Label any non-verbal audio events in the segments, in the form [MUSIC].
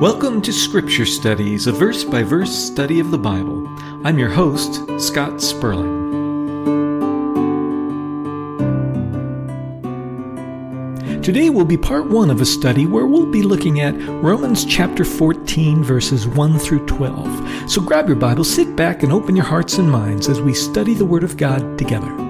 Welcome to Scripture Studies, a verse by verse study of the Bible. I'm your host, Scott Sperling. Today will be part one of a study where we'll be looking at Romans chapter 14, verses 1 through 12. So grab your Bible, sit back, and open your hearts and minds as we study the Word of God together.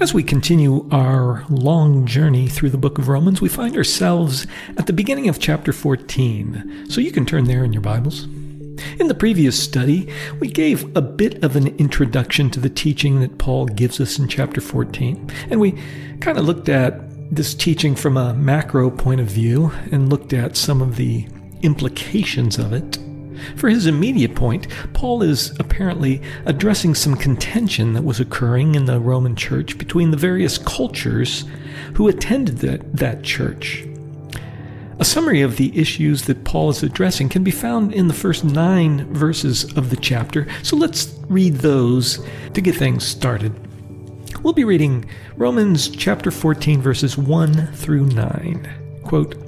As we continue our long journey through the book of Romans, we find ourselves at the beginning of chapter 14. So you can turn there in your Bibles. In the previous study, we gave a bit of an introduction to the teaching that Paul gives us in chapter 14. And we kind of looked at this teaching from a macro point of view and looked at some of the implications of it. For his immediate point, Paul is apparently addressing some contention that was occurring in the Roman church between the various cultures who attended that, that church. A summary of the issues that Paul is addressing can be found in the first nine verses of the chapter, so let's read those to get things started. We'll be reading Romans chapter 14, verses 1 through 9. Quote,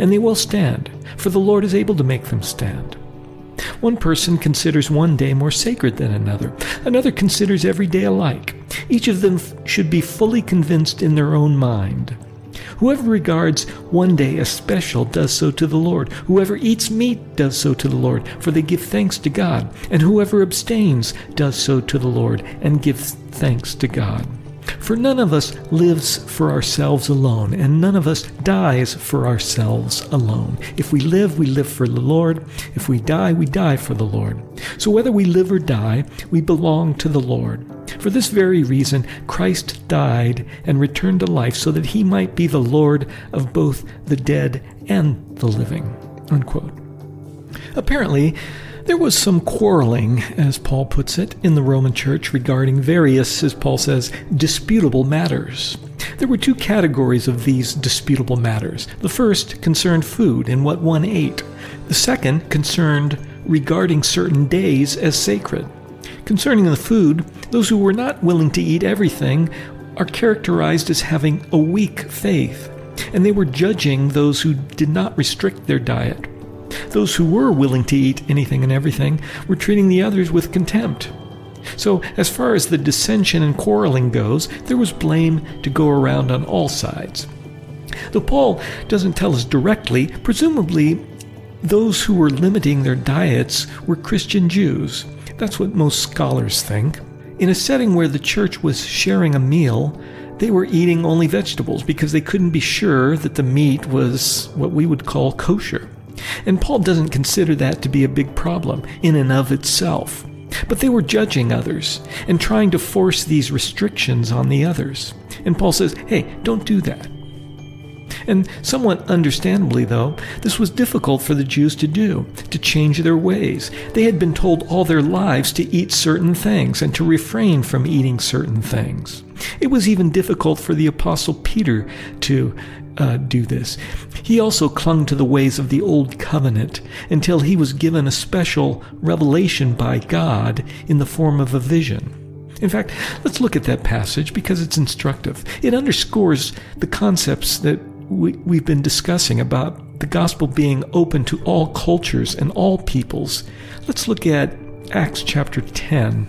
and they will stand for the Lord is able to make them stand. One person considers one day more sacred than another. Another considers every day alike. Each of them should be fully convinced in their own mind. Whoever regards one day as special does so to the Lord. Whoever eats meat does so to the Lord, for they give thanks to God. And whoever abstains does so to the Lord and gives thanks to God. For none of us lives for ourselves alone, and none of us dies for ourselves alone. If we live, we live for the Lord. If we die, we die for the Lord. So whether we live or die, we belong to the Lord. For this very reason, Christ died and returned to life so that he might be the Lord of both the dead and the living. Unquote. Apparently, there was some quarreling, as Paul puts it, in the Roman Church regarding various, as Paul says, disputable matters. There were two categories of these disputable matters. The first concerned food and what one ate. The second concerned regarding certain days as sacred. Concerning the food, those who were not willing to eat everything are characterized as having a weak faith, and they were judging those who did not restrict their diet. Those who were willing to eat anything and everything were treating the others with contempt. So, as far as the dissension and quarreling goes, there was blame to go around on all sides. Though Paul doesn't tell us directly, presumably those who were limiting their diets were Christian Jews. That's what most scholars think. In a setting where the church was sharing a meal, they were eating only vegetables because they couldn't be sure that the meat was what we would call kosher. And Paul doesn't consider that to be a big problem in and of itself. But they were judging others and trying to force these restrictions on the others. And Paul says, hey, don't do that. And somewhat understandably, though, this was difficult for the Jews to do, to change their ways. They had been told all their lives to eat certain things and to refrain from eating certain things. It was even difficult for the Apostle Peter to uh, do this. He also clung to the ways of the Old Covenant until he was given a special revelation by God in the form of a vision. In fact, let's look at that passage because it's instructive. It underscores the concepts that we, we've been discussing about the gospel being open to all cultures and all peoples. Let's look at Acts chapter 10.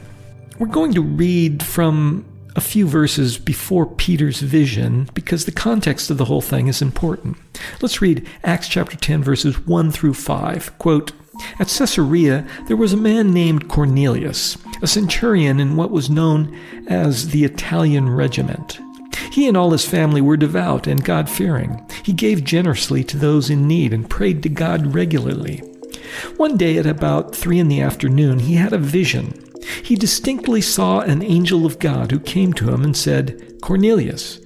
We're going to read from a few verses before Peter's vision because the context of the whole thing is important. Let's read Acts chapter 10 verses 1 through 5. Quote, At Caesarea there was a man named Cornelius, a centurion in what was known as the Italian regiment. He and all his family were devout and God fearing. He gave generously to those in need and prayed to God regularly. One day at about three in the afternoon, he had a vision he distinctly saw an angel of God who came to him and said, Cornelius.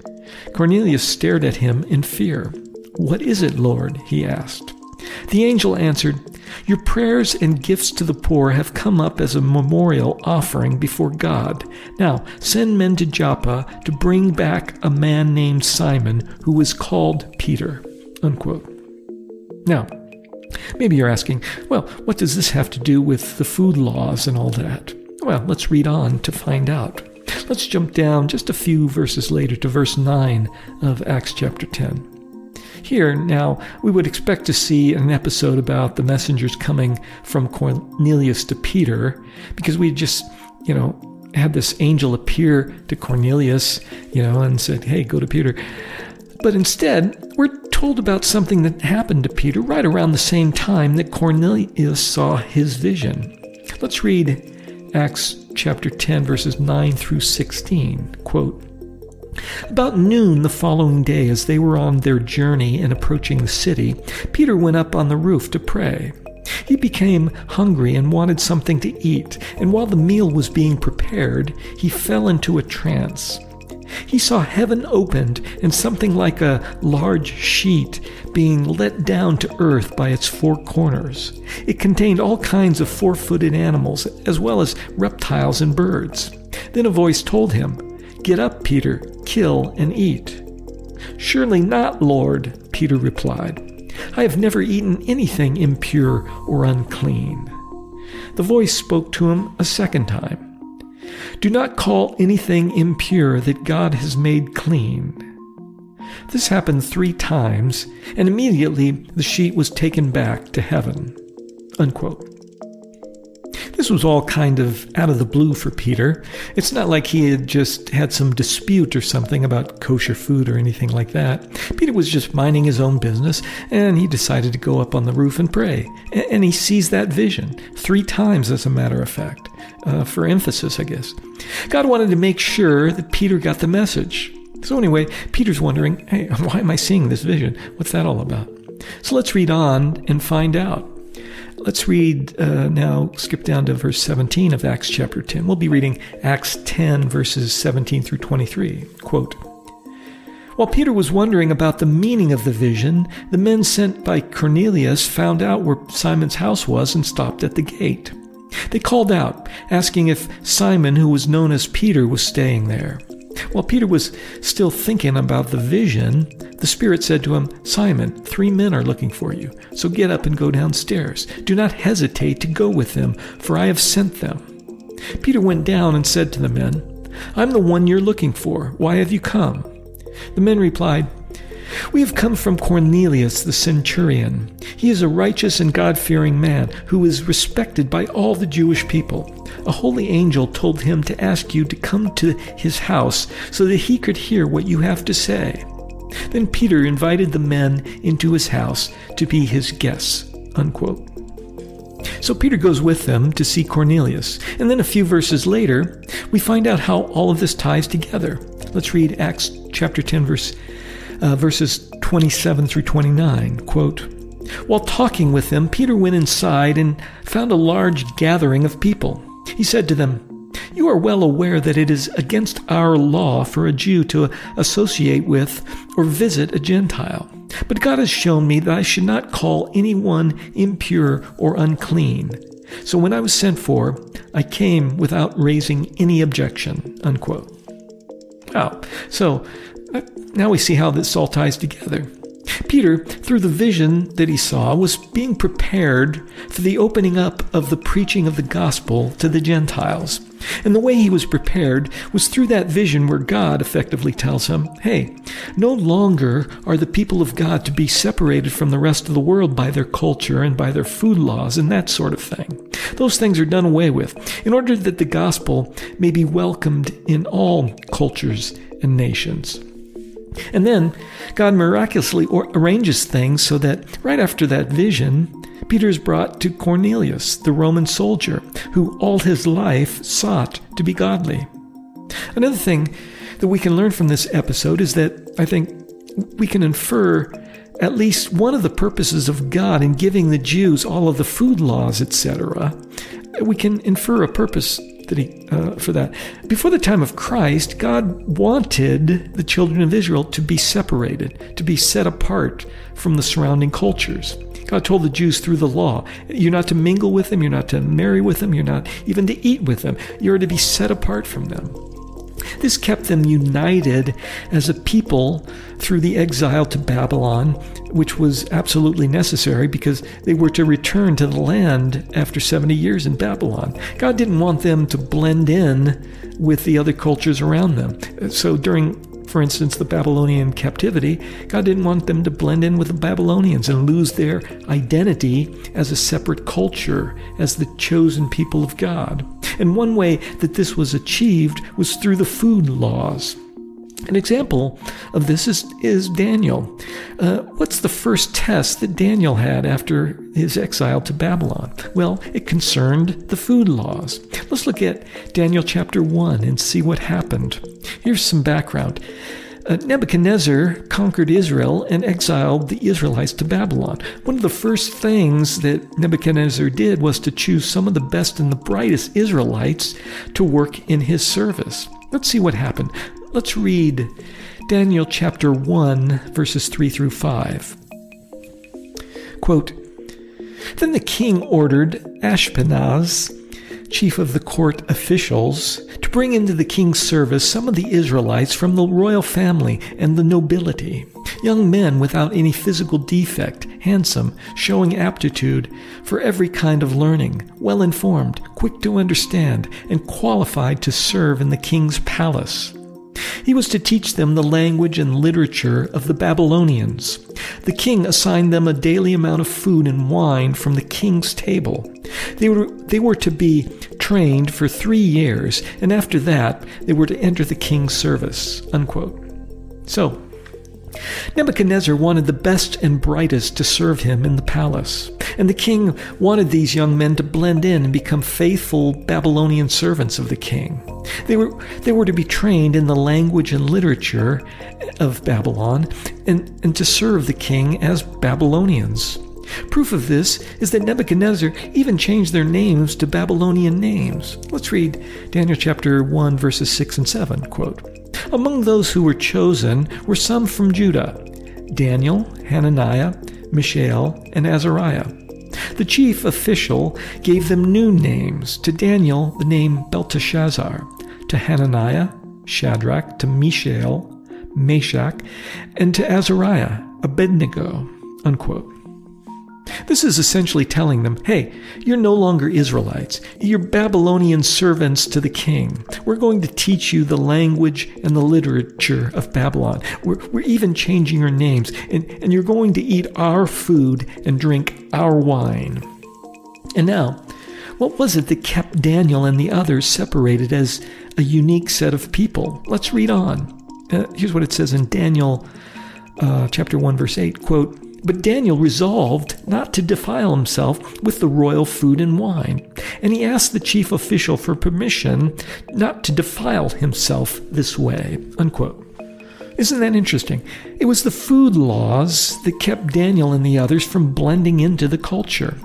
Cornelius stared at him in fear. What is it, Lord? he asked. The angel answered, Your prayers and gifts to the poor have come up as a memorial offering before God. Now send men to Joppa to bring back a man named Simon who was called Peter. Unquote. Now, maybe you're asking, well, what does this have to do with the food laws and all that? Well, let's read on to find out. Let's jump down just a few verses later to verse 9 of Acts chapter 10. Here, now, we would expect to see an episode about the messengers coming from Cornelius to Peter, because we just, you know, had this angel appear to Cornelius, you know, and said, hey, go to Peter. But instead, we're told about something that happened to Peter right around the same time that Cornelius saw his vision. Let's read Acts chapter 10, verses 9 through 16. Quote, about noon the following day, as they were on their journey and approaching the city, Peter went up on the roof to pray. He became hungry and wanted something to eat, and while the meal was being prepared, he fell into a trance. He saw heaven opened and something like a large sheet being let down to earth by its four corners. It contained all kinds of four footed animals, as well as reptiles and birds. Then a voice told him, Get up, Peter, kill and eat. Surely not, Lord, Peter replied. I have never eaten anything impure or unclean. The voice spoke to him a second time. Do not call anything impure that God has made clean. This happened three times, and immediately the sheet was taken back to heaven. Unquote. This was all kind of out of the blue for Peter. It's not like he had just had some dispute or something about kosher food or anything like that. Peter was just minding his own business, and he decided to go up on the roof and pray. And he sees that vision three times, as a matter of fact, uh, for emphasis, I guess. God wanted to make sure that Peter got the message. So, anyway, Peter's wondering, hey, [LAUGHS] why am I seeing this vision? What's that all about? So let's read on and find out. Let's read uh, now, skip down to verse 17 of Acts chapter 10. We'll be reading Acts 10, verses 17 through 23. Quote While Peter was wondering about the meaning of the vision, the men sent by Cornelius found out where Simon's house was and stopped at the gate. They called out, asking if Simon, who was known as Peter, was staying there. While Peter was still thinking about the vision, the Spirit said to him, Simon, three men are looking for you, so get up and go downstairs. Do not hesitate to go with them, for I have sent them. Peter went down and said to the men, I'm the one you're looking for. Why have you come? The men replied, we have come from Cornelius the centurion. He is a righteous and God fearing man who is respected by all the Jewish people. A holy angel told him to ask you to come to his house so that he could hear what you have to say. Then Peter invited the men into his house to be his guests. Unquote. So Peter goes with them to see Cornelius. And then a few verses later, we find out how all of this ties together. Let's read Acts chapter 10, verse uh, verses 27 through 29. Quote, While talking with them, Peter went inside and found a large gathering of people. He said to them, You are well aware that it is against our law for a Jew to associate with or visit a Gentile. But God has shown me that I should not call anyone impure or unclean. So when I was sent for, I came without raising any objection. Unquote. Wow. So now we see how this all ties together. Peter, through the vision that he saw, was being prepared for the opening up of the preaching of the gospel to the Gentiles. And the way he was prepared was through that vision where God effectively tells him, hey, no longer are the people of God to be separated from the rest of the world by their culture and by their food laws and that sort of thing. Those things are done away with in order that the gospel may be welcomed in all cultures and nations. And then God miraculously arranges things so that right after that vision, Peter is brought to Cornelius, the Roman soldier, who all his life sought to be godly. Another thing that we can learn from this episode is that I think we can infer at least one of the purposes of God in giving the Jews all of the food laws, etc. We can infer a purpose uh, for that. Before the time of Christ, God wanted the children of Israel to be separated, to be set apart from the surrounding cultures. God told the Jews through the law, you're not to mingle with them, you're not to marry with them, you're not even to eat with them. You're to be set apart from them. This kept them united as a people through the exile to Babylon, which was absolutely necessary because they were to return to the land after 70 years in Babylon. God didn't want them to blend in with the other cultures around them. So during for instance, the Babylonian captivity, God didn't want them to blend in with the Babylonians and lose their identity as a separate culture, as the chosen people of God. And one way that this was achieved was through the food laws. An example of this is, is Daniel. Uh, what's the first test that Daniel had after his exile to Babylon? Well, it concerned the food laws. Let's look at Daniel chapter 1 and see what happened. Here's some background. Uh, Nebuchadnezzar conquered Israel and exiled the Israelites to Babylon. One of the first things that Nebuchadnezzar did was to choose some of the best and the brightest Israelites to work in his service. Let's see what happened. Let's read Daniel chapter 1, verses 3 through 5. Quote Then the king ordered Ashpenaz, chief of the court officials, to bring into the king's service some of the Israelites from the royal family and the nobility, young men without any physical defect, handsome, showing aptitude for every kind of learning, well informed, quick to understand, and qualified to serve in the king's palace. He was to teach them the language and literature of the Babylonians. The king assigned them a daily amount of food and wine from the king's table. They were, they were to be trained for three years, and after that, they were to enter the king's service. Unquote. So, Nebuchadnezzar wanted the best and brightest to serve him in the palace, and the king wanted these young men to blend in and become faithful Babylonian servants of the king. They were, they were to be trained in the language and literature of Babylon and, and to serve the king as Babylonians. Proof of this is that Nebuchadnezzar even changed their names to Babylonian names. Let's read Daniel chapter 1 verses 6 and 7, quote. Among those who were chosen were some from Judah Daniel, Hananiah, Mishael, and Azariah. The chief official gave them new names. To Daniel, the name Belteshazzar. To Hananiah, Shadrach. To Mishael, Meshach. And to Azariah, Abednego. Unquote. This is essentially telling them, hey, you're no longer Israelites. You're Babylonian servants to the king. We're going to teach you the language and the literature of Babylon. We're, we're even changing your names, and, and you're going to eat our food and drink our wine. And now, what was it that kept Daniel and the others separated as a unique set of people? Let's read on. Uh, here's what it says in Daniel uh, chapter 1, verse 8 quote, but Daniel resolved not to defile himself with the royal food and wine, and he asked the chief official for permission not to defile himself this way. Unquote. Isn't that interesting? It was the food laws that kept Daniel and the others from blending into the culture.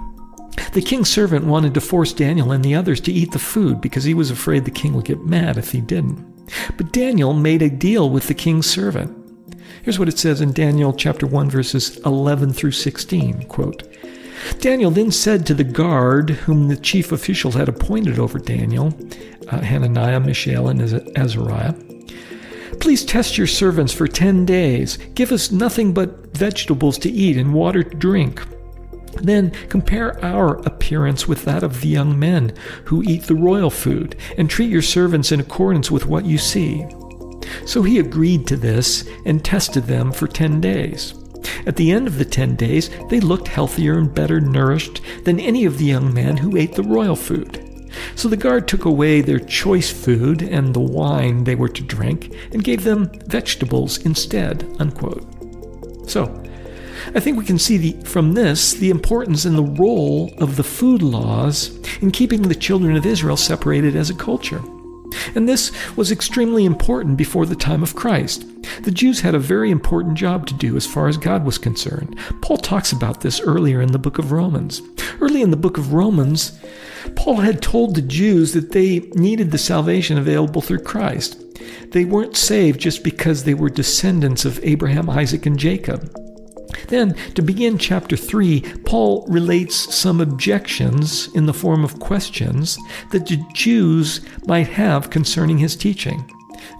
The king's servant wanted to force Daniel and the others to eat the food because he was afraid the king would get mad if he didn't. But Daniel made a deal with the king's servant. Here's what it says in Daniel chapter 1 verses 11 through 16, quote, Daniel then said to the guard whom the chief official had appointed over Daniel, uh, Hananiah, Mishael, and Azariah, Please test your servants for ten days. Give us nothing but vegetables to eat and water to drink. Then compare our appearance with that of the young men who eat the royal food, and treat your servants in accordance with what you see. So he agreed to this and tested them for 10 days. At the end of the 10 days, they looked healthier and better nourished than any of the young men who ate the royal food. So the guard took away their choice food and the wine they were to drink and gave them vegetables instead. Unquote. So, I think we can see the, from this the importance and the role of the food laws in keeping the children of Israel separated as a culture. And this was extremely important before the time of Christ. The Jews had a very important job to do as far as God was concerned. Paul talks about this earlier in the book of Romans. Early in the book of Romans, Paul had told the Jews that they needed the salvation available through Christ. They weren't saved just because they were descendants of Abraham, Isaac, and Jacob. Then, to begin chapter 3, Paul relates some objections in the form of questions that the Jews might have concerning his teaching.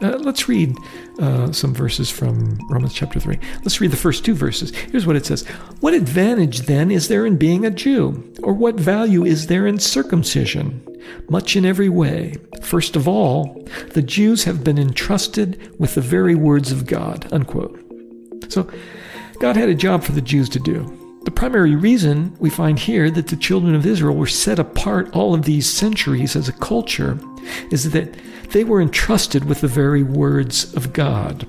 Uh, let's read uh, some verses from Romans chapter 3. Let's read the first two verses. Here's what it says What advantage then is there in being a Jew? Or what value is there in circumcision? Much in every way. First of all, the Jews have been entrusted with the very words of God. Unquote. So, God had a job for the Jews to do. The primary reason we find here that the children of Israel were set apart all of these centuries as a culture is that they were entrusted with the very words of God.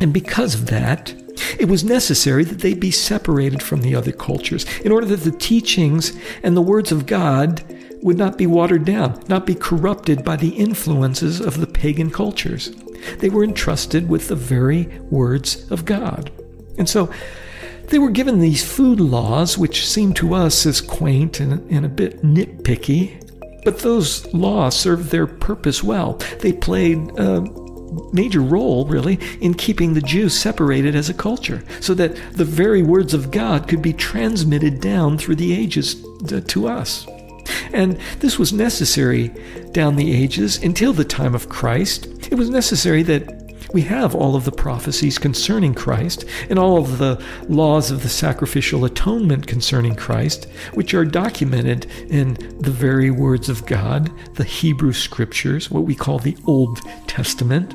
And because of that, it was necessary that they be separated from the other cultures in order that the teachings and the words of God would not be watered down, not be corrupted by the influences of the pagan cultures. They were entrusted with the very words of God. And so they were given these food laws, which seem to us as quaint and, and a bit nitpicky, but those laws served their purpose well. They played a major role, really, in keeping the Jews separated as a culture, so that the very words of God could be transmitted down through the ages to us. And this was necessary down the ages until the time of Christ. It was necessary that we have all of the prophecies concerning Christ and all of the laws of the sacrificial atonement concerning Christ, which are documented in the very words of God, the Hebrew scriptures, what we call the Old Testament.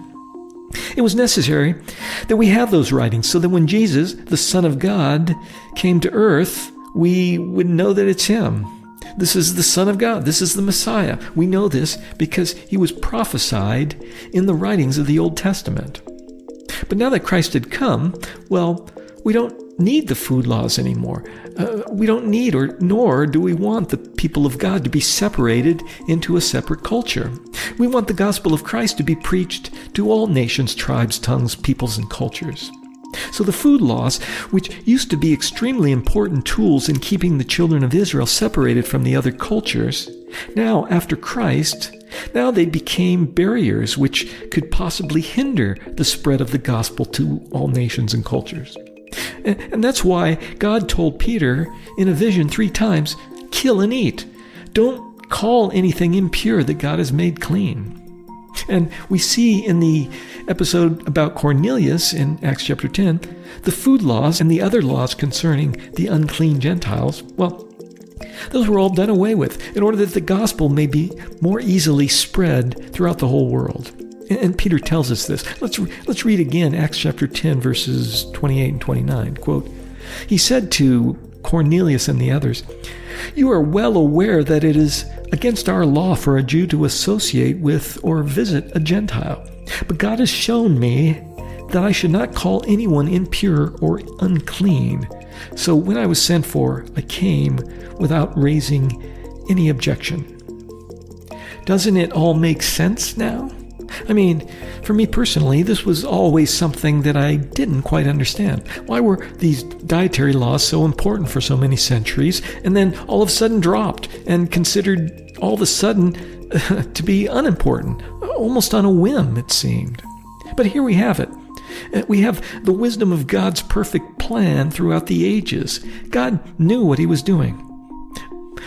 It was necessary that we have those writings so that when Jesus, the Son of God, came to earth, we would know that it's Him. This is the Son of God. This is the Messiah. We know this because he was prophesied in the writings of the Old Testament. But now that Christ had come, well, we don't need the food laws anymore. Uh, we don't need, or nor do we want the people of God to be separated into a separate culture. We want the gospel of Christ to be preached to all nations, tribes, tongues, peoples, and cultures. So the food laws, which used to be extremely important tools in keeping the children of Israel separated from the other cultures, now, after Christ, now they became barriers which could possibly hinder the spread of the gospel to all nations and cultures. And that's why God told Peter in a vision three times kill and eat. Don't call anything impure that God has made clean. And we see in the episode about Cornelius in Acts chapter 10 the food laws and the other laws concerning the unclean Gentiles, well, those were all done away with in order that the gospel may be more easily spread throughout the whole world. And Peter tells us this. Let's, let's read again Acts chapter 10, verses 28 and 29. Quote, He said to Cornelius and the others, You are well aware that it is against our law for a Jew to associate with or visit a Gentile. But God has shown me that I should not call anyone impure or unclean. So when I was sent for, I came without raising any objection. Doesn't it all make sense now? I mean, for me personally, this was always something that I didn't quite understand. Why were these dietary laws so important for so many centuries and then all of a sudden dropped and considered all of a sudden [LAUGHS] to be unimportant? Almost on a whim, it seemed. But here we have it. Uh, we have the wisdom of God's perfect plan throughout the ages. God knew what he was doing.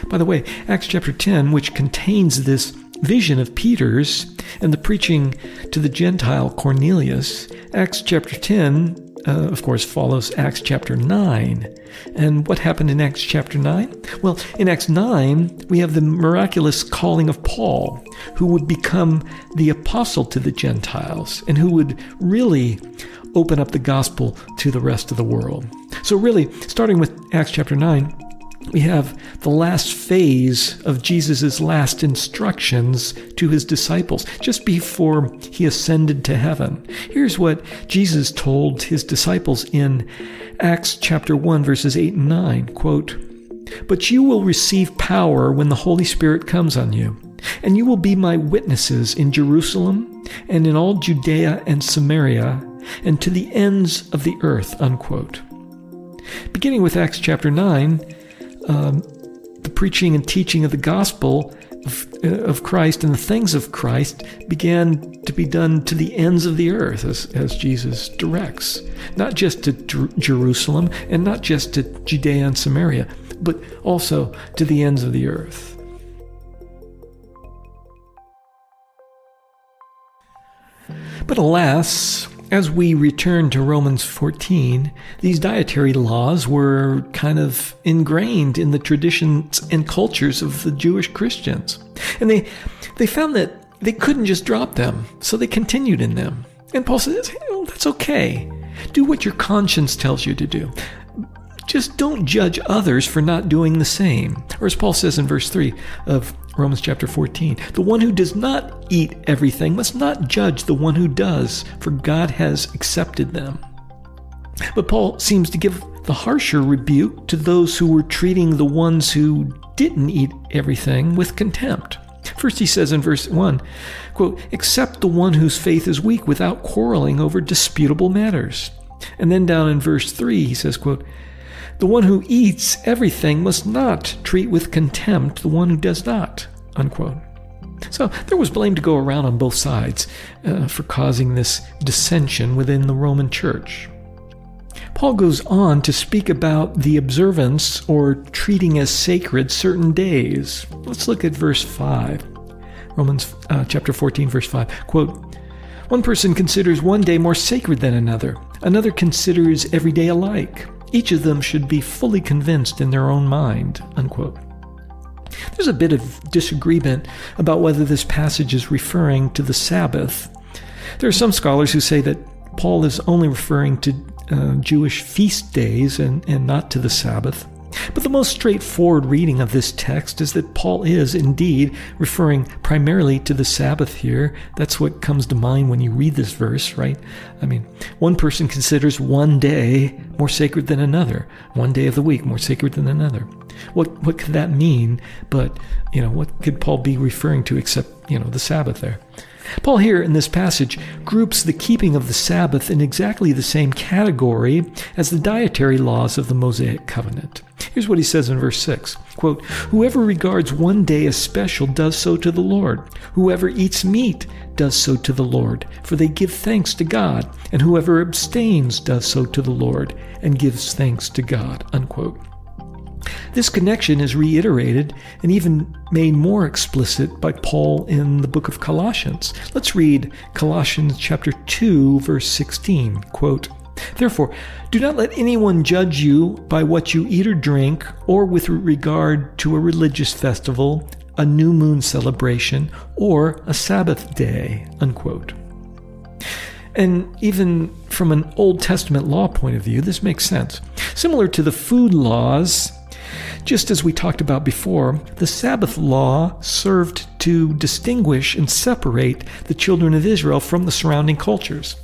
By the way, Acts chapter 10, which contains this vision of Peter's and the preaching to the Gentile Cornelius, Acts chapter 10, uh, of course, follows Acts chapter 9. And what happened in Acts chapter 9? Well, in Acts 9, we have the miraculous calling of Paul, who would become the apostle to the Gentiles and who would really open up the gospel to the rest of the world. So, really, starting with Acts chapter 9, we have the last phase of Jesus' last instructions to his disciples just before he ascended to heaven. Here's what Jesus told his disciples in Acts chapter 1 verses 8 and 9. Quote, But you will receive power when the Holy Spirit comes on you, and you will be my witnesses in Jerusalem and in all Judea and Samaria and to the ends of the earth. Unquote. Beginning with Acts chapter 9, um, the preaching and teaching of the gospel of, uh, of, Christ and the things of Christ began to be done to the ends of the earth as, as Jesus directs. Not just to Jer- Jerusalem and not just to Judea and Samaria, but also to the ends of the earth. But alas, as we return to Romans 14, these dietary laws were kind of ingrained in the traditions and cultures of the Jewish Christians. And they, they found that they couldn't just drop them, so they continued in them. And Paul says, oh, that's okay. Do what your conscience tells you to do. Just don't judge others for not doing the same. Or as Paul says in verse 3 of Romans chapter 14. The one who does not eat everything must not judge the one who does, for God has accepted them. But Paul seems to give the harsher rebuke to those who were treating the ones who didn't eat everything with contempt. First, he says in verse 1, quote, Accept the one whose faith is weak without quarreling over disputable matters. And then down in verse 3, he says, quote, the one who eats everything must not treat with contempt the one who does not. Unquote. So there was blame to go around on both sides uh, for causing this dissension within the Roman Church. Paul goes on to speak about the observance or treating as sacred certain days. Let's look at verse 5. Romans uh, chapter 14, verse 5. Quote, One person considers one day more sacred than another, another considers every day alike. Each of them should be fully convinced in their own mind. Unquote. There's a bit of disagreement about whether this passage is referring to the Sabbath. There are some scholars who say that Paul is only referring to uh, Jewish feast days and, and not to the Sabbath. But the most straightforward reading of this text is that Paul is indeed referring primarily to the Sabbath here. That's what comes to mind when you read this verse, right? I mean, one person considers one day more sacred than another, one day of the week more sacred than another. What what could that mean? But you know, what could Paul be referring to except you know the Sabbath there? Paul, here in this passage, groups the keeping of the Sabbath in exactly the same category as the dietary laws of the Mosaic covenant. Here's what he says in verse 6 quote, Whoever regards one day as special does so to the Lord. Whoever eats meat does so to the Lord, for they give thanks to God. And whoever abstains does so to the Lord and gives thanks to God. Unquote. This connection is reiterated and even made more explicit by Paul in the book of Colossians. Let's read Colossians chapter 2 verse 16. Quote, Therefore, do not let anyone judge you by what you eat or drink, or with regard to a religious festival, a new moon celebration, or a Sabbath day. Unquote. And even from an Old Testament law point of view, this makes sense. Similar to the food laws just as we talked about before, the Sabbath law served to distinguish and separate the children of Israel from the surrounding cultures.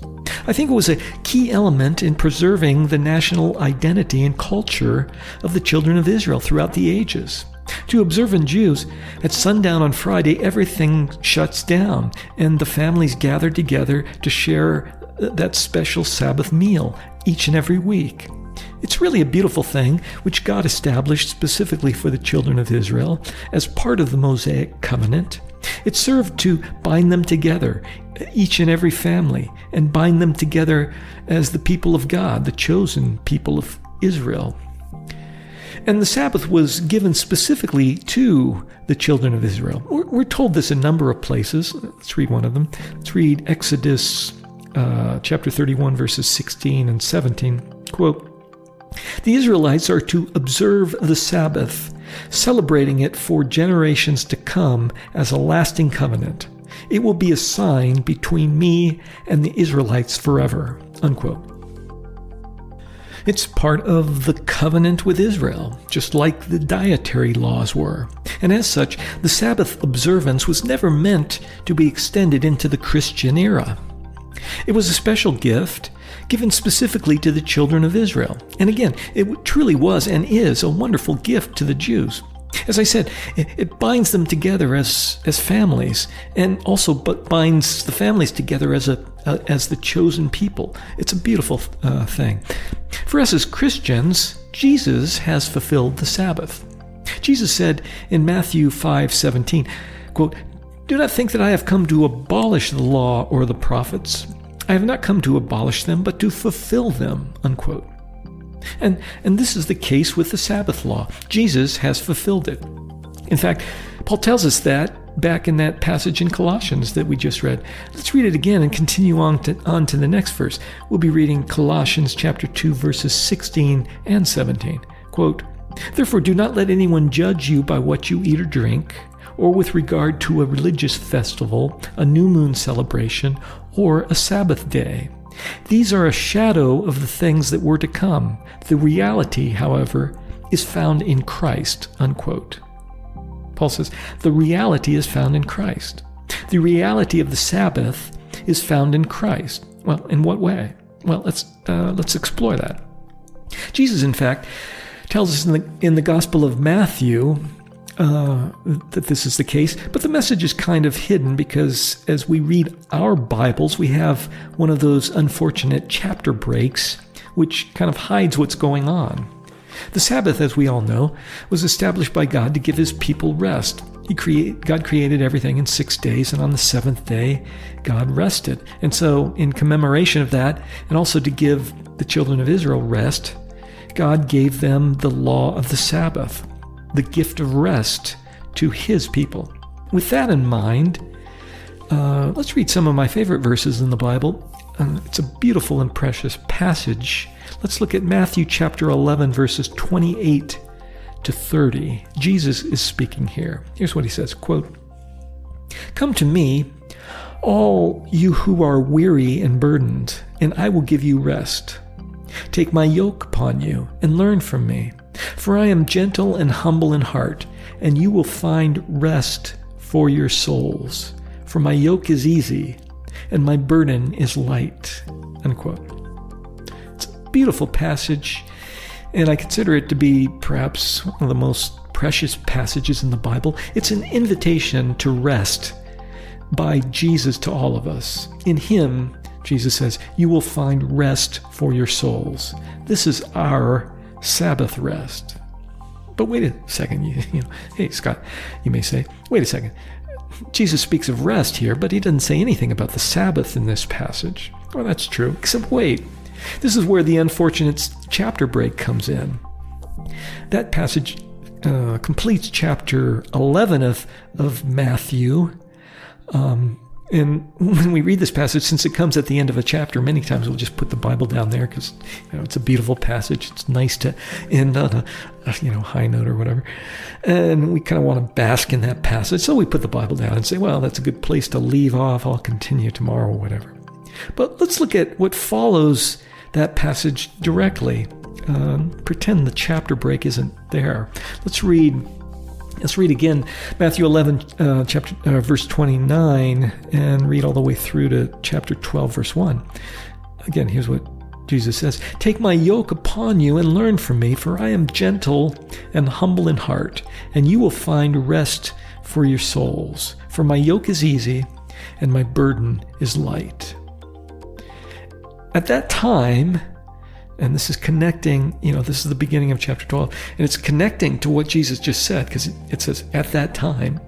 I think it was a key element in preserving the national identity and culture of the children of Israel throughout the ages. To observant Jews, at sundown on Friday, everything shuts down, and the families gather together to share uh, that special Sabbath meal each and every week. It's really a beautiful thing which God established specifically for the children of Israel as part of the Mosaic covenant. It served to bind them together, each and every family, and bind them together as the people of God, the chosen people of Israel. And the Sabbath was given specifically to the children of Israel. We're, told this a number of places. Let's read one of them. Let's read Exodus uh, chapter 31, verses 16 and 17. Quote, the Israelites are to observe the Sabbath, celebrating it for generations to come as a lasting covenant. It will be a sign between me and the Israelites forever. Unquote. It's part of the covenant with Israel, just like the dietary laws were. And as such, the Sabbath observance was never meant to be extended into the Christian era. It was a special gift given specifically to the children of Israel. And again, it truly was and is a wonderful gift to the Jews. As I said, it, binds them together as, as families and also binds the families together as, a, as the chosen people. It's a beautiful uh, thing. For us as Christians, Jesus has fulfilled the Sabbath. Jesus said in Matthew 5 17, quote, Do not think that I have come to abolish the law or the prophets. I have not come to abolish them, but to fulfill them. Unquote. And, and this is the case with the Sabbath law. Jesus has fulfilled it. In fact, Paul tells us that back in that passage in Colossians that we just read. Let's read it again and continue on to, on to the next verse. We'll be reading Colossians chapter 2 verses 16 and 17. Quote, Therefore do not let anyone judge you by what you eat or drink, or with regard to a religious festival, a new moon celebration, or a Sabbath day. These are a shadow of the things that were to come. The reality, however, is found in Christ. Unquote. Paul says, the reality is found in Christ. The reality of the Sabbath is found in Christ. Well, in what way? Well, let's uh, let's explore that. Jesus, in fact, tells us in the in the Gospel of Matthew uh, that this is the case, but the message is kind of hidden because as we read our Bibles, we have one of those unfortunate chapter breaks which kind of hides what's going on. The Sabbath, as we all know, was established by God to give his people rest. He create, God created everything in six days, and on the seventh day, God rested. And so, in commemoration of that, and also to give the children of Israel rest, God gave them the law of the Sabbath the gift of rest to his people. With that in mind, uh, let's read some of my favorite verses in the Bible. Uh, it's a beautiful and precious passage. Let's look at Matthew chapter 11, verses 28 to 30. Jesus is speaking here. Here's what he says quote, Come to me, all you who are weary and burdened, and I will give you rest. Take my yoke upon you and learn from me for I am gentle and humble in heart, and you will find rest for your souls. For my yoke is easy, and my burden is light. Unquote. It's a beautiful passage, and I consider it to be perhaps one of the most precious passages in the Bible. It's an invitation to rest by Jesus to all of us. In Him, Jesus says, you will find rest for your souls. This is our Sabbath rest. But wait a second, you, you know, hey, Scott, you may say, wait a second. Jesus speaks of rest here, but he doesn't say anything about the Sabbath in this passage. Well, that's true, except wait. This is where the unfortunate chapter break comes in. That passage uh, completes chapter 11 of, of Matthew. Um, and [LAUGHS] when we read this passage, since it comes at the end of a chapter, many times we'll just put the Bible down there because you know it's a beautiful passage. It's nice to end on a, a you know high note or whatever, and we kind of want to bask in that passage. So we put the Bible down and say, "Well, that's a good place to leave off. I'll continue tomorrow or whatever." But let's look at what follows that passage directly. Uh, pretend the chapter break isn't there. Let's read Let's read again Matthew 11, uh, chapter, uh, verse 29, and read all the way through to chapter 12, verse 1. Again, here's what Jesus says Take my yoke upon you and learn from me, for I am gentle and humble in heart, and you will find rest for your souls. For my yoke is easy and my burden is light. At that time, and this is connecting, you know, this is the beginning of chapter 12, and it's connecting to what Jesus just said, because it says, at that time.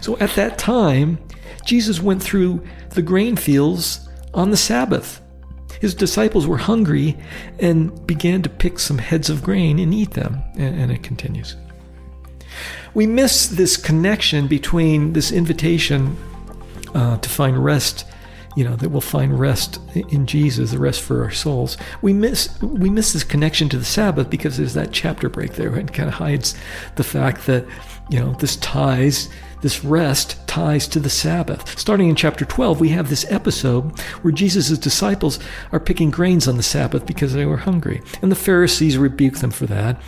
So at that time, Jesus went through the grain fields on the Sabbath. His disciples were hungry and began to pick some heads of grain and eat them. And, it continues. We miss this connection between this invitation uh, to find rest you know that we'll find rest in Jesus, the rest for our souls. We miss we miss this connection to the Sabbath because there's that chapter break there and kind of hides the fact that you know this ties this rest ties to the Sabbath. Starting in chapter 12, we have this episode where Jesus' disciples are picking grains on the Sabbath because they were hungry. And the Pharisees rebuke them for that.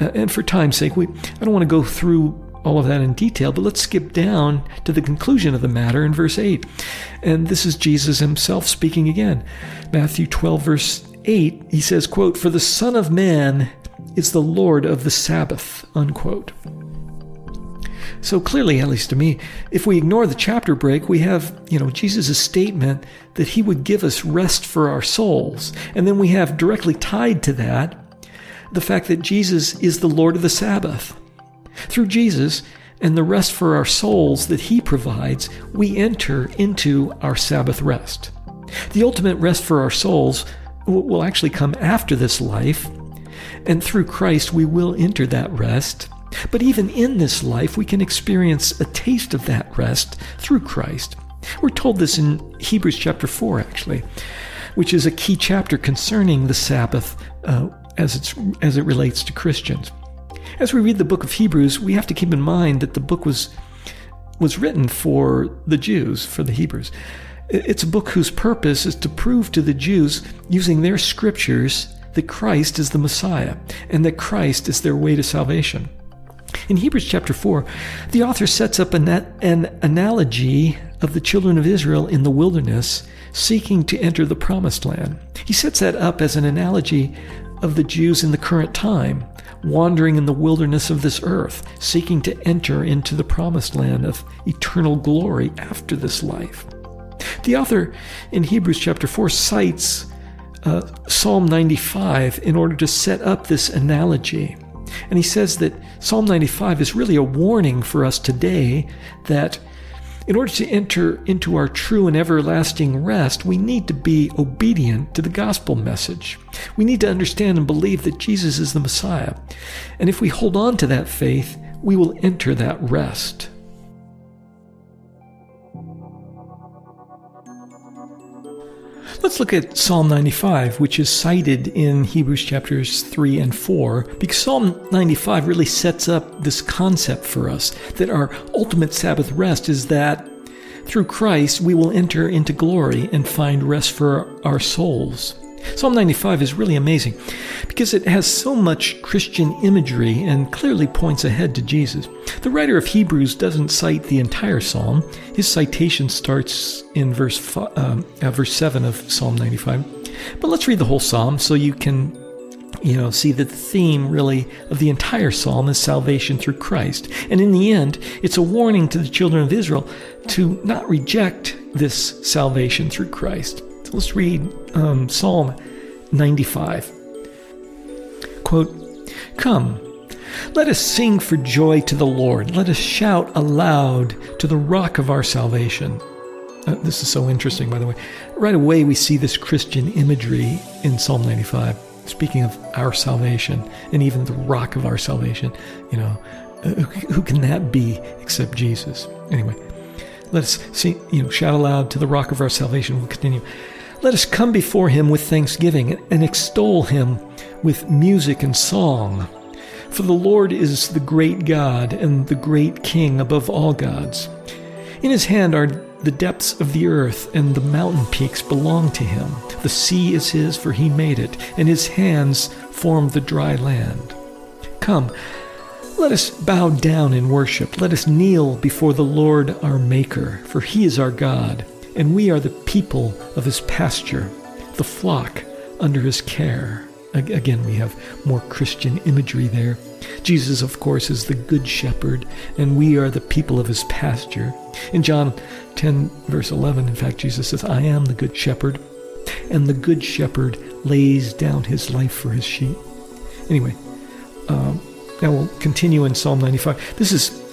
Uh, and for time's sake, we I don't want to go through all of that in detail, but let's skip down to the conclusion of the matter in verse 8. And this is Jesus himself speaking again. Matthew 12, verse 8, he says, quote, For the Son of Man is the Lord of the Sabbath, unquote. So clearly, at least to me, if we ignore the chapter break, we have, you know, Jesus' statement that he would give us rest for our souls. And then we have directly tied to that the fact that Jesus is the Lord of the Sabbath. Through Jesus and the rest for our souls that he provides, we enter into our Sabbath rest. The ultimate rest for our souls will actually come after this life, and through Christ we will enter that rest. But even in this life, we can experience a taste of that rest through Christ. We're told this in Hebrews chapter 4, actually, which is a key chapter concerning the Sabbath uh, as, it's, as it relates to Christians. As we read the book of Hebrews, we have to keep in mind that the book was, was written for the Jews, for the Hebrews. It's a book whose purpose is to prove to the Jews, using their scriptures, that Christ is the Messiah and that Christ is their way to salvation. In Hebrews chapter 4, the author sets up an, an analogy of the children of Israel in the wilderness seeking to enter the promised land. He sets that up as an analogy of the Jews in the current time, wandering in the wilderness of this earth, seeking to enter into the promised land of eternal glory after this life. The author in Hebrews chapter 4 cites uh, Psalm 95 in order to set up this analogy. And he says that Psalm 95 is really a warning for us today that in order to enter into our true and everlasting rest, we need to be obedient to the gospel message. We need to understand and believe that Jesus is the Messiah. And if we hold on to that faith, we will enter that rest. Let's look at Psalm 95, which is cited in Hebrews chapters 3 and 4, because Psalm 95 really sets up this concept for us that our ultimate Sabbath rest is that through Christ we will enter into glory and find rest for our souls. Psalm 95 is really amazing because it has so much Christian imagery and clearly points ahead to Jesus. The writer of Hebrews doesn't cite the entire psalm. His citation starts in verse uh, uh, verse 7 of Psalm 95. But let's read the whole psalm so you can you know, see that the theme really of the entire psalm is salvation through Christ. And in the end, it's a warning to the children of Israel to not reject this salvation through Christ. Let's read um, Psalm 95. Quote, Come, let us sing for joy to the Lord. Let us shout aloud to the rock of our salvation. Uh, this is so interesting, by the way. Right away, we see this Christian imagery in Psalm 95, speaking of our salvation and even the rock of our salvation. You know, uh, who can that be except Jesus? Anyway, let us sing, you know, shout aloud to the rock of our salvation. We'll continue. Let us come before him with thanksgiving and extol him with music and song. For the Lord is the great God and the great King above all gods. In his hand are the depths of the earth, and the mountain peaks belong to him. The sea is his, for he made it, and his hands formed the dry land. Come, let us bow down in worship. Let us kneel before the Lord our Maker, for he is our God and we are the people of his pasture, the flock under his care. Again, we have more Christian imagery there. Jesus, of course, is the good shepherd, and we are the people of his pasture. In John 10, verse 11, in fact, Jesus says, I am the good shepherd, and the good shepherd lays down his life for his sheep. Anyway, um, now we'll continue in Psalm 95. This is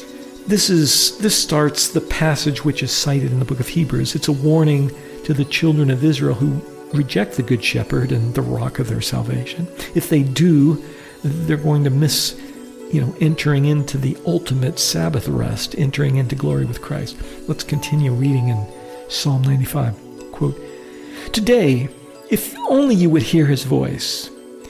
this is this starts the passage which is cited in the book of Hebrews. It's a warning to the children of Israel who reject the good shepherd and the rock of their salvation. If they do, they're going to miss you know, entering into the ultimate Sabbath rest, entering into glory with Christ. Let's continue reading in Psalm 95. Quote, Today, if only you would hear his voice.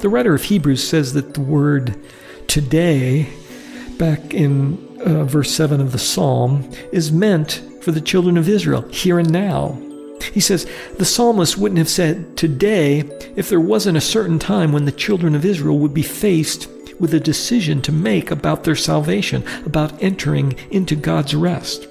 The writer of Hebrews says that the word today, back in uh, verse 7 of the psalm, is meant for the children of Israel, here and now. He says, the psalmist wouldn't have said today if there wasn't a certain time when the children of Israel would be faced with a decision to make about their salvation, about entering into God's rest.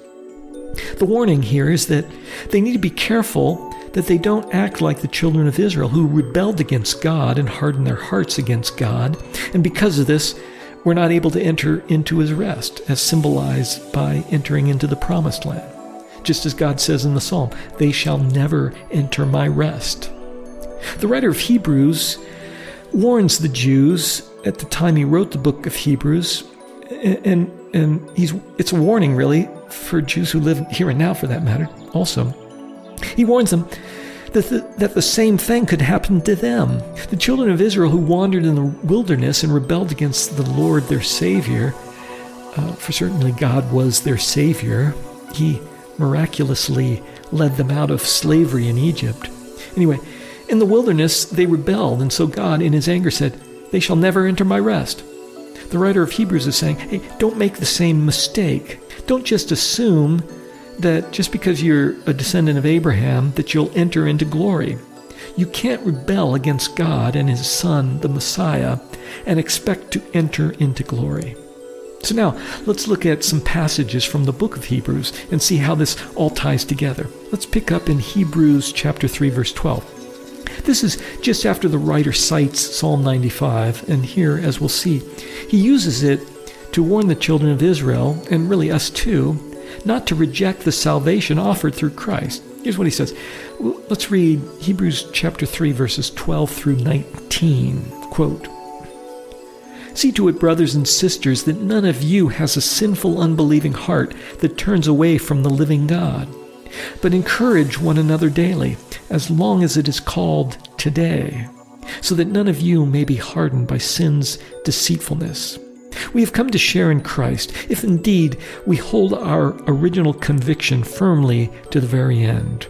The warning here is that they need to be careful that they don't act like the children of Israel who rebelled against God and hardened their hearts against God. And because of this, we're not able to enter into his rest, as symbolized by entering into the promised land. Just as God says in the psalm, they shall never enter my rest. The writer of Hebrews warns the Jews at the time he wrote the book of Hebrews, and, and he's, it's a warning, really, for Jews who live here and now, for that matter, also. He warns them that the, that the same thing could happen to them. The children of Israel who wandered in the wilderness and rebelled against the Lord their Savior, uh, for certainly God was their Savior, He miraculously led them out of slavery in Egypt. Anyway, in the wilderness they rebelled, and so God, in His anger, said, They shall never enter my rest. The writer of Hebrews is saying, Hey, don't make the same mistake. Don't just assume that just because you're a descendant of Abraham that you'll enter into glory. You can't rebel against God and his son, the Messiah, and expect to enter into glory. So now, let's look at some passages from the book of Hebrews and see how this all ties together. Let's pick up in Hebrews chapter 3 verse 12. This is just after the writer cites Psalm 95, and here, as we'll see, he uses it to warn the children of Israel, and really us too, not to reject the salvation offered through Christ. Here's what he says. Let's read Hebrews chapter 3 verses 12 through 19. Quote, See to it, brothers and sisters, that none of you has a sinful, unbelieving heart that turns away from the living God. But encourage one another daily, as long as it is called today, so that none of you may be hardened by sin's deceitfulness. We have come to share in Christ, if indeed we hold our original conviction firmly to the very end.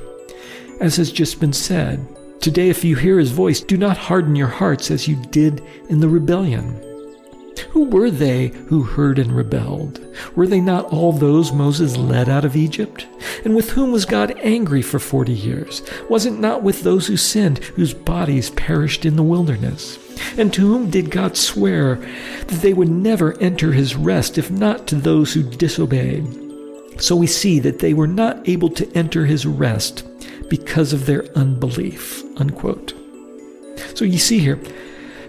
As has just been said, today if you hear his voice, do not harden your hearts as you did in the rebellion. Who were they who heard and rebelled? Were they not all those Moses led out of Egypt? And with whom was God angry for forty years? Was it not with those who sinned, whose bodies perished in the wilderness? And to whom did God swear that they would never enter his rest, if not to those who disobeyed? So we see that they were not able to enter his rest because of their unbelief. Unquote. So you see here,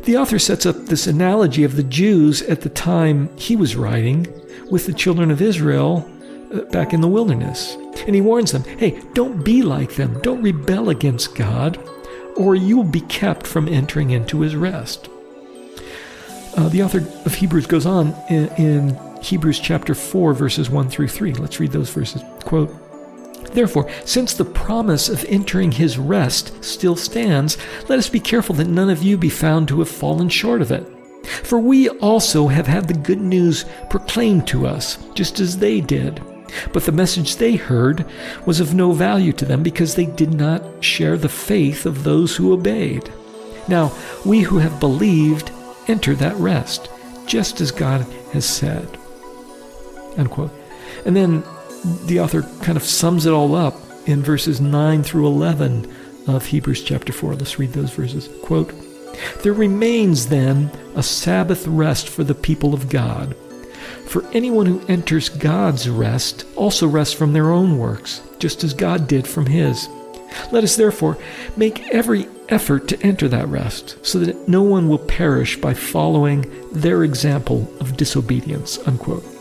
the author sets up this analogy of the Jews at the time he was writing with the children of Israel uh, back in the wilderness. And he warns them hey, don't be like them, don't rebel against God or you will be kept from entering into his rest. Uh, the author of Hebrews goes on in, in Hebrews chapter 4, verses 1 through 3. Let's read those verses. Quote, Therefore, since the promise of entering his rest still stands, let us be careful that none of you be found to have fallen short of it. For we also have had the good news proclaimed to us, just as they did. But the message they heard was of no value to them because they did not share the faith of those who obeyed. Now, we who have believed enter that rest, just as God has said. Unquote. And then the author kind of sums it all up in verses 9 through 11 of Hebrews chapter 4. Let's read those verses. Quote, There remains then a Sabbath rest for the people of God. For anyone who enters God's rest also rests from their own works, just as God did from his. Let us therefore make every effort to enter that rest, so that no one will perish by following their example of disobedience. Unquote.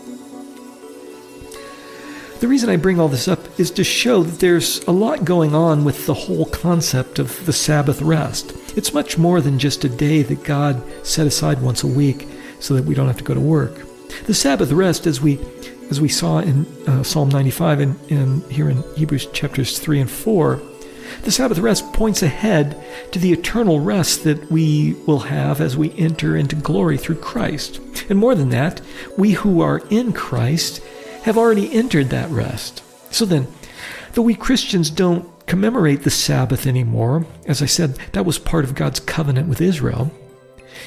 The reason I bring all this up is to show that there's a lot going on with the whole concept of the Sabbath rest. It's much more than just a day that God set aside once a week so that we don't have to go to work. The Sabbath rest, as we as we saw in uh, Psalm 95 and, and here in Hebrews chapters 3 and 4, The Sabbath rest points ahead to the eternal rest that we will have as we enter into glory through Christ. And more than that, we who are in Christ have already entered that rest. So then, though we Christians don't commemorate the Sabbath anymore, as I said, that was part of God's covenant with Israel.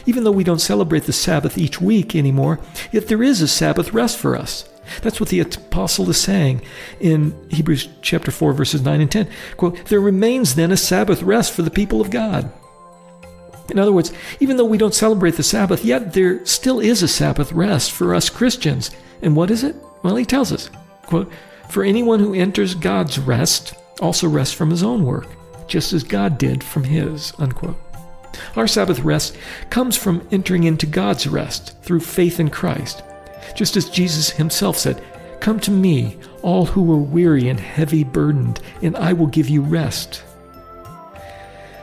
Even though we don't celebrate the Sabbath each week anymore, yet there is a Sabbath rest for us. That's what the apostle is saying in Hebrews chapter 4 verses 9 and 10. Quote, "There remains then a Sabbath rest for the people of God." In other words, even though we don't celebrate the Sabbath, yet there still is a Sabbath rest for us Christians. And what is it? Well, he tells us, quote, "For anyone who enters God's rest also rests from his own work, just as God did from his." Unquote. Our Sabbath rest comes from entering into God's rest through faith in Christ. Just as Jesus himself said, Come to me, all who are weary and heavy burdened, and I will give you rest.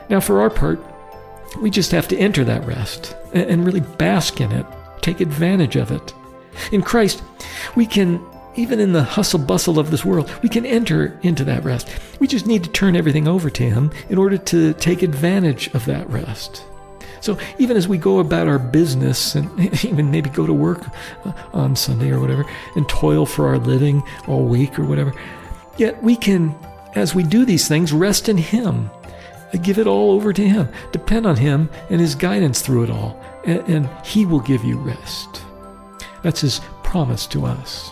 Now, for our part, we just have to enter that rest and really bask in it, take advantage of it. In Christ, we can, even in the hustle bustle of this world, we can enter into that rest. We just need to turn everything over to Him in order to take advantage of that rest. So even as we go about our business and [LAUGHS] even maybe go to work uh, on Sunday or whatever and toil for our living all week or whatever, yet we can, as we do these things, rest in Him. Give it all over to Him. Depend on Him and His guidance through it all, and, and He will give you rest. That's His promise to us.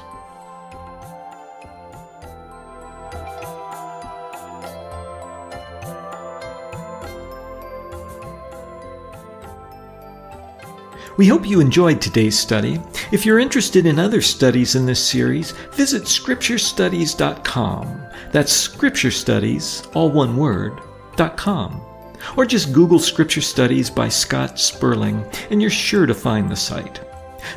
We hope you enjoyed today's study. If you're interested in other studies in this series, visit scripturestudies.com. That's scripture studies, all one word, .com. Or just Google Scripture Studies by Scott Sperling, and you're sure to find the site.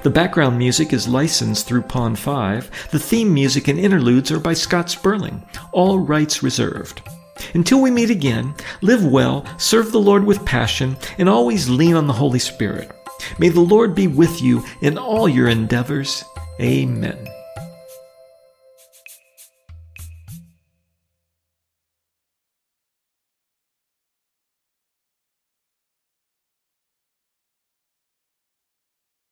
The background music is licensed through Pond 5. The theme music and interludes are by Scott Sperling, all rights reserved. Until we meet again, live well, serve the Lord with passion, and always lean on the Holy Spirit. May the Lord be with you in all your endeavors. Amen.